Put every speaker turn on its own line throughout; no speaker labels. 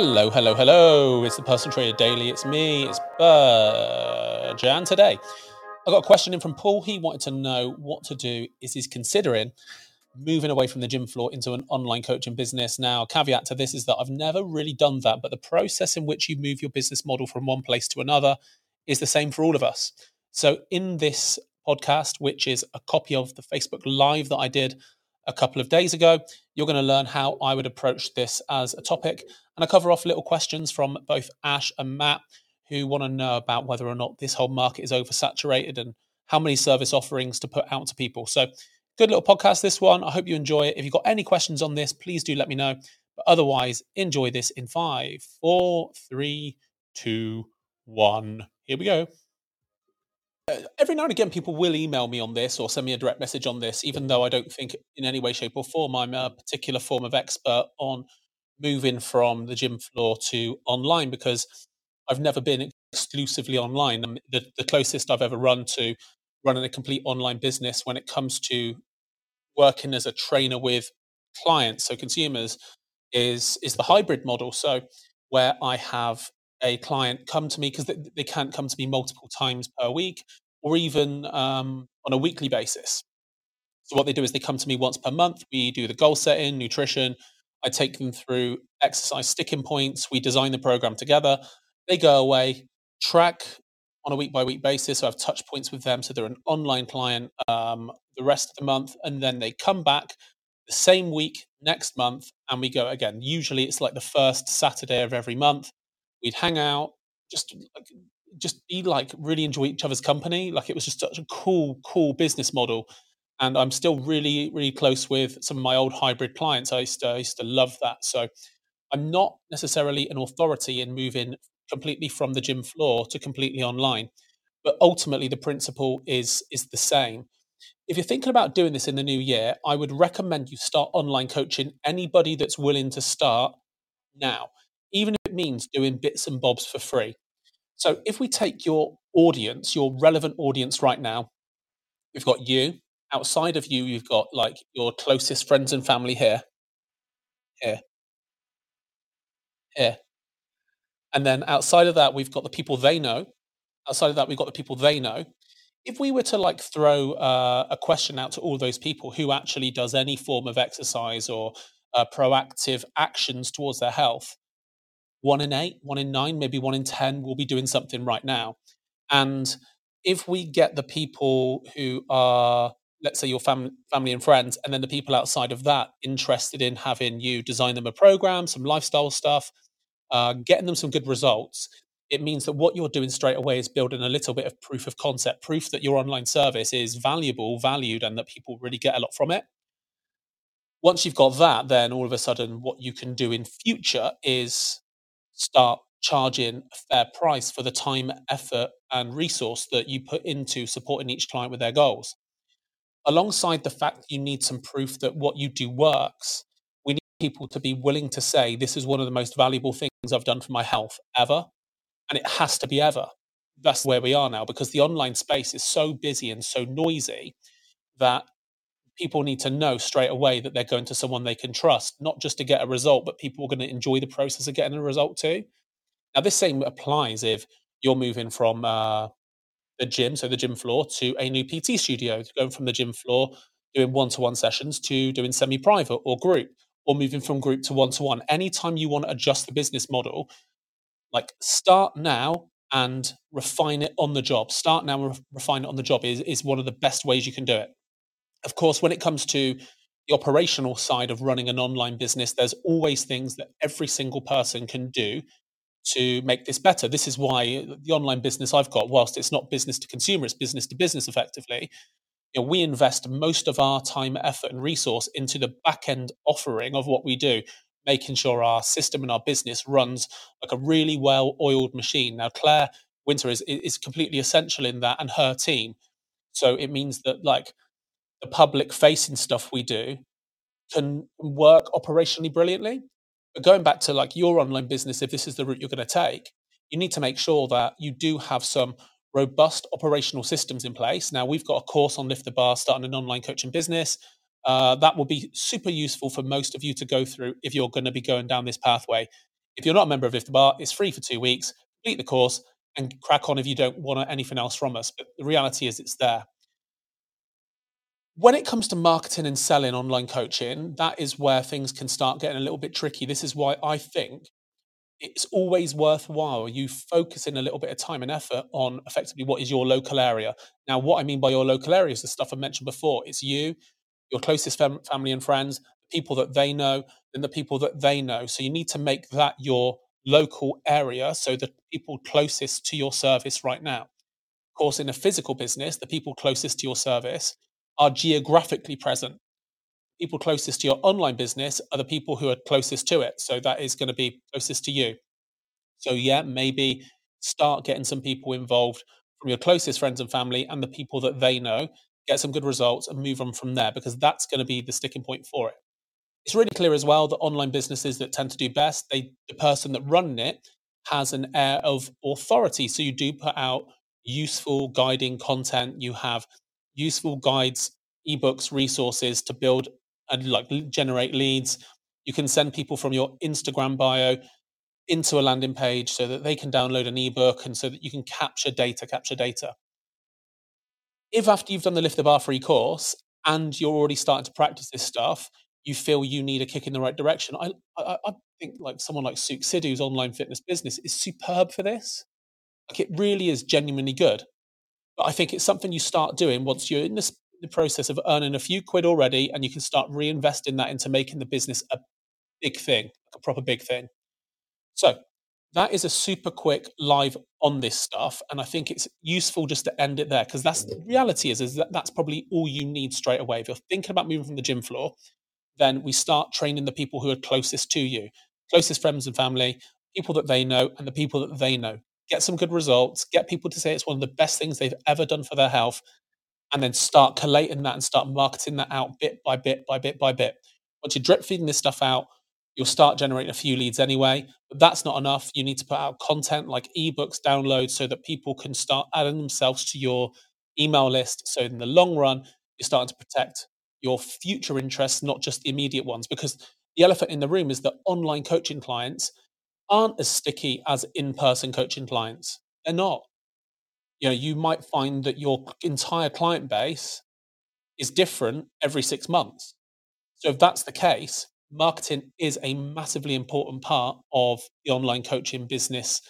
Hello, hello, hello. It's the Personal Trainer Daily. It's me, it's Burj. And today, I got a question in from Paul. He wanted to know what to do is he's considering moving away from the gym floor into an online coaching business. Now, caveat to this is that I've never really done that, but the process in which you move your business model from one place to another is the same for all of us. So, in this podcast, which is a copy of the Facebook Live that I did a couple of days ago. You're going to learn how I would approach this as a topic. And I cover off little questions from both Ash and Matt who want to know about whether or not this whole market is oversaturated and how many service offerings to put out to people. So, good little podcast, this one. I hope you enjoy it. If you've got any questions on this, please do let me know. But otherwise, enjoy this in five, four, three, two, one. Here we go every now and again, people will email me on this or send me a direct message on this, even though I don't think in any way, shape, or form I'm a particular form of expert on moving from the gym floor to online because I've never been exclusively online. Um, the, the closest I've ever run to running a complete online business when it comes to working as a trainer with clients, so consumers, is is the hybrid model. So where I have a client come to me because they, they, can't come to me multiple times per week or even um, on a weekly basis. So what they do is they come to me once per month. We do the goal setting, nutrition. I take them through exercise sticking points. We design the program together. They go away, track on a week by week basis. So I have touch points with them. So they're an online client um, the rest of the month, and then they come back the same week next month, and we go again. Usually it's like the first Saturday of every month we'd hang out, just just be like really enjoy each other's company. Like it was just such a cool, cool business model. And I'm still really, really close with some of my old hybrid clients. I used to, I used to love that. So I'm not necessarily an authority in moving completely from the gym floor to completely online, but ultimately the principle is is the same. If you're thinking about doing this in the new year, I would recommend you start online coaching anybody that's willing to start now means doing bits and bobs for free. So if we take your audience, your relevant audience right now, we've got you. Outside of you, you've got like your closest friends and family here, here, here. And then outside of that, we've got the people they know. Outside of that, we've got the people they know. If we were to like throw uh, a question out to all those people who actually does any form of exercise or uh, proactive actions towards their health, one in eight, one in nine, maybe one in 10 will be doing something right now. And if we get the people who are, let's say, your fam- family and friends, and then the people outside of that interested in having you design them a program, some lifestyle stuff, uh, getting them some good results, it means that what you're doing straight away is building a little bit of proof of concept, proof that your online service is valuable, valued, and that people really get a lot from it. Once you've got that, then all of a sudden, what you can do in future is start charging a fair price for the time, effort, and resource that you put into supporting each client with their goals. Alongside the fact that you need some proof that what you do works, we need people to be willing to say, This is one of the most valuable things I've done for my health ever. And it has to be ever. That's where we are now because the online space is so busy and so noisy that people need to know straight away that they're going to someone they can trust, not just to get a result, but people are going to enjoy the process of getting a result too. Now, this same applies if you're moving from uh, the gym, so the gym floor, to a new PT studio, going from the gym floor, doing one to one sessions to doing semi private or group, or moving from group to one to one. Anytime you want to adjust the business model, like start now and refine it on the job. Start now and refine it on the job is, is one of the best ways you can do it. Of course, when it comes to the operational side of running an online business, there's always things that every single person can do to make this better. This is why the online business I've got, whilst it's not business to consumer, it's business to business effectively. You know, we invest most of our time, effort, and resource into the back end offering of what we do, making sure our system and our business runs like a really well oiled machine. Now, Claire Winter is, is completely essential in that and her team. So it means that, like, the public facing stuff we do can work operationally brilliantly. But going back to like your online business, if this is the route you're going to take, you need to make sure that you do have some robust operational systems in place. Now, we've got a course on Lift the Bar, starting an online coaching business. Uh, that will be super useful for most of you to go through if you're going to be going down this pathway. If you're not a member of Lift the Bar, it's free for two weeks. Complete the course and crack on if you don't want anything else from us. But the reality is, it's there. When it comes to marketing and selling online coaching, that is where things can start getting a little bit tricky. This is why I think it's always worthwhile you focusing a little bit of time and effort on effectively what is your local area. Now, what I mean by your local area is the stuff I mentioned before. It's you, your closest fam- family and friends, people that they know, and the people that they know. So you need to make that your local area. So the people closest to your service right now. Of course, in a physical business, the people closest to your service are geographically present people closest to your online business are the people who are closest to it. So that is going to be closest to you. So, yeah, maybe start getting some people involved from your closest friends and family and the people that they know, get some good results and move on from there because that's going to be the sticking point for it. It's really clear as well that online businesses that tend to do best, they the person that run it has an air of authority. So you do put out useful guiding content, you have useful guides, ebooks, resources to build and like generate leads. You can send people from your Instagram bio into a landing page so that they can download an ebook and so that you can capture data, capture data. If after you've done the Lift the Bar free course and you're already starting to practice this stuff, you feel you need a kick in the right direction, I, I, I think like someone like Suk Sidhu's online fitness business is superb for this. Like it really is genuinely good. But I think it's something you start doing once you're in this the process of earning a few quid already and you can start reinvesting that into making the business a big thing, a proper big thing. So that is a super quick live on this stuff. And I think it's useful just to end it there because that's the reality is, is that that's probably all you need straight away. If you're thinking about moving from the gym floor, then we start training the people who are closest to you, closest friends and family, people that they know, and the people that they know. Get some good results, get people to say it's one of the best things they've ever done for their health, and then start collating that and start marketing that out bit by bit by bit by bit. Once you're drip feeding this stuff out, you'll start generating a few leads anyway. But that's not enough. You need to put out content like ebooks, downloads, so that people can start adding themselves to your email list. So in the long run, you're starting to protect your future interests, not just the immediate ones. Because the elephant in the room is that online coaching clients aren't as sticky as in person coaching clients. They're not. You know you might find that your entire client base is different every six months. So if that's the case marketing is a massively important part of the online coaching business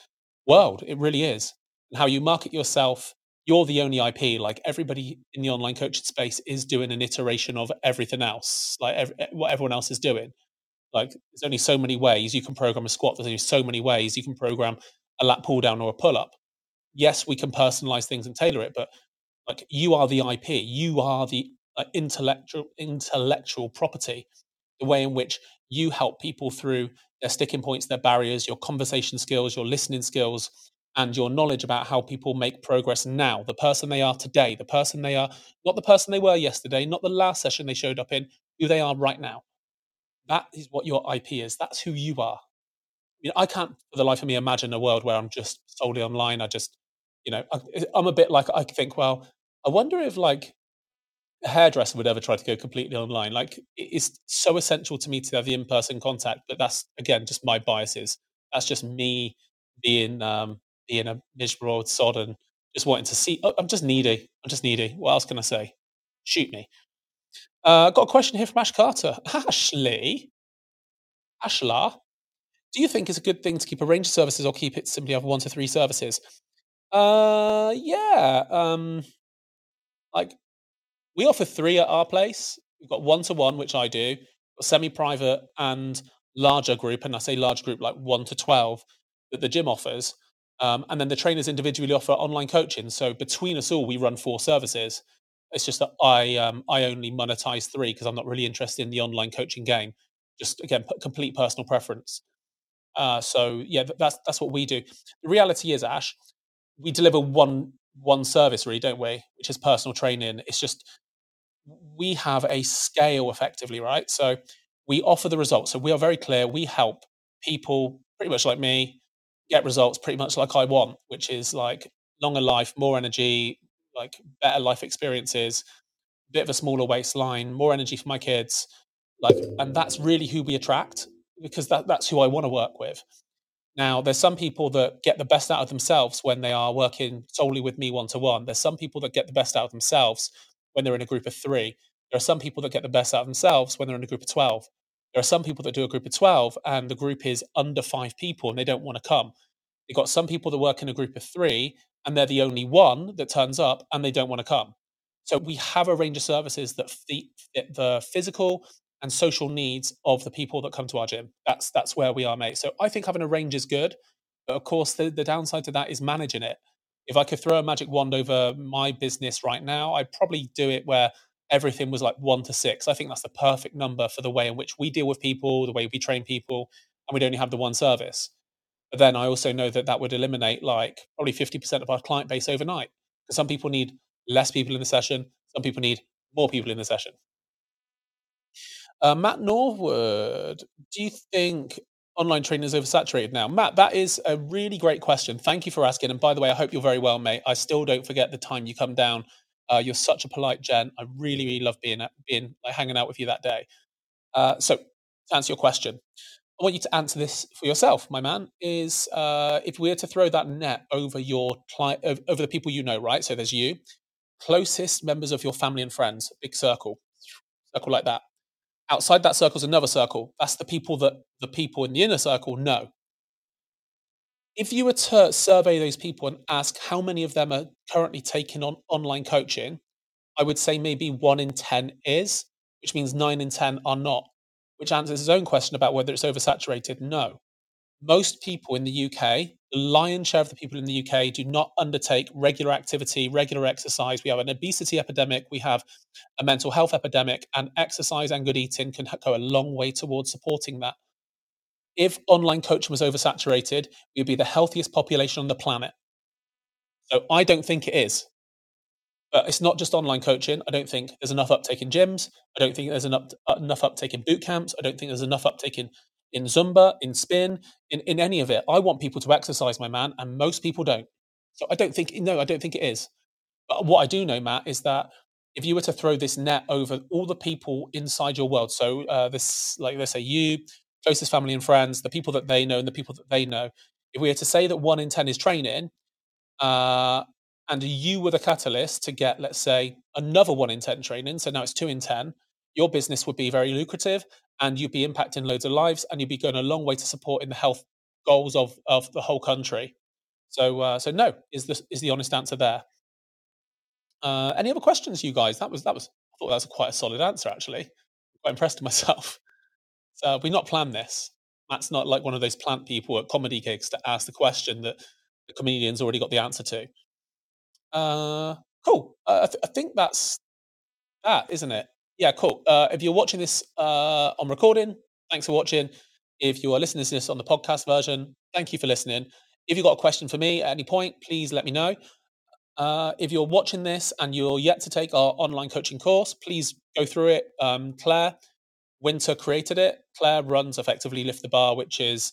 world. It really is. And how you market yourself you're the only ip like everybody in the online coaching space is doing an iteration of everything else like every, eh, what everyone else is doing like there's only so many ways you can program a squat there's only so many ways you can program a lat pull down or a pull up. Yes, we can personalize things and tailor it, but like you are the IP, you are the uh, intellectual intellectual property, the way in which you help people through their sticking points, their barriers, your conversation skills, your listening skills, and your knowledge about how people make progress now, the person they are today, the person they are, not the person they were yesterday, not the last session they showed up in, who they are right now. That is what your IP is. That's who you are. I, mean, I can't, for the life of me, imagine a world where I'm just solely online. I just you know, I, I'm a bit like I think, well, I wonder if like a hairdresser would ever try to go completely online. Like it's so essential to me to have the in-person contact, but that's again just my biases. That's just me being um being a miserable old sod and just wanting to see. Oh, I'm just needy. I'm just needy. What else can I say? Shoot me. Uh, got a question here from Ash Carter. Ashley, Ashla, do you think it's a good thing to keep a range of services or keep it simply have one to three services? Uh, yeah. Um, like we offer three at our place. We've got one to one, which I do, semi-private and larger group, and I say large group like one to twelve that the gym offers. Um, and then the trainers individually offer online coaching. So between us all, we run four services. It's just that I um, I only monetize three because I'm not really interested in the online coaching game. Just again, complete personal preference. Uh, so yeah, that's that's what we do. The reality is, Ash, we deliver one one service really don't we which is personal training it's just we have a scale effectively right so we offer the results so we are very clear we help people pretty much like me get results pretty much like i want which is like longer life more energy like better life experiences bit of a smaller waistline more energy for my kids like and that's really who we attract because that, that's who i want to work with Now, there's some people that get the best out of themselves when they are working solely with me one to one. There's some people that get the best out of themselves when they're in a group of three. There are some people that get the best out of themselves when they're in a group of 12. There are some people that do a group of 12 and the group is under five people and they don't want to come. You've got some people that work in a group of three and they're the only one that turns up and they don't want to come. So we have a range of services that fit the physical and social needs of the people that come to our gym. That's that's where we are, mate. So I think having a range is good, but of course the, the downside to that is managing it. If I could throw a magic wand over my business right now, I'd probably do it where everything was like one to six. I think that's the perfect number for the way in which we deal with people, the way we train people, and we'd only have the one service. But then I also know that that would eliminate like probably 50% of our client base overnight. Because some people need less people in the session, some people need more people in the session. Uh, Matt Norwood, do you think online training is oversaturated now? Matt, that is a really great question. Thank you for asking. And by the way, I hope you're very well, mate. I still don't forget the time you come down. Uh, you're such a polite gent. I really, really love being being like hanging out with you that day. Uh, so, to answer your question, I want you to answer this for yourself, my man. Is uh, if we were to throw that net over your client, over the people you know, right? So there's you, closest members of your family and friends, big circle, circle like that. Outside that circle is another circle. That's the people that the people in the inner circle know. If you were to survey those people and ask how many of them are currently taking on online coaching, I would say maybe one in 10 is, which means nine in 10 are not which answers his own question about whether it's oversaturated. No. Most people in the UK, the lion's share of the people in the UK, do not undertake regular activity, regular exercise. We have an obesity epidemic, we have a mental health epidemic, and exercise and good eating can go a long way towards supporting that. If online coaching was oversaturated, we'd be the healthiest population on the planet. So I don't think it is. But it's not just online coaching. I don't think there's enough uptake in gyms. I don't think there's enough uh, enough uptake in boot camps. I don't think there's enough uptake in in Zumba, in spin, in, in any of it. I want people to exercise, my man, and most people don't. So I don't think no, I don't think it is. But what I do know, Matt, is that if you were to throw this net over all the people inside your world, so uh, this, like let's say you, closest family and friends, the people that they know and the people that they know, if we were to say that one in ten is training, uh, and you were the catalyst to get, let's say, another one in 10 training, so now it's two in 10, your business would be very lucrative and you'd be impacting loads of lives and you'd be going a long way to supporting the health goals of, of the whole country. So, uh, so no is the, is the honest answer there. Uh, any other questions, you guys? That was, that was, I thought that was quite a solid answer, actually. I'm quite impressed with myself. So we not planned this. Matt's not like one of those plant people at comedy gigs to ask the question that the comedian's already got the answer to. Uh, cool. Uh, I, th- I, think that's that, isn't it? Yeah, cool. Uh, if you're watching this uh, on recording, thanks for watching. If you are listening to this on the podcast version, thank you for listening. If you've got a question for me at any point, please let me know. Uh, if you're watching this and you're yet to take our online coaching course, please go through it. Um, Claire Winter created it. Claire runs effectively Lift the Bar, which is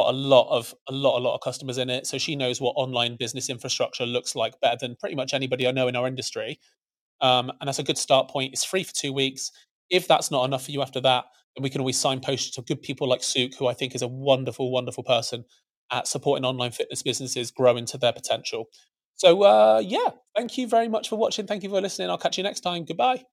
got a lot of a lot a lot of customers in it so she knows what online business infrastructure looks like better than pretty much anybody i know in our industry. Um, and that's a good start point. It's free for two weeks. If that's not enough for you after that then we can always signpost to good people like Suk, who i think is a wonderful wonderful person at supporting online fitness businesses grow into their potential. So uh, yeah thank you very much for watching. Thank you for listening. I'll catch you next time. Goodbye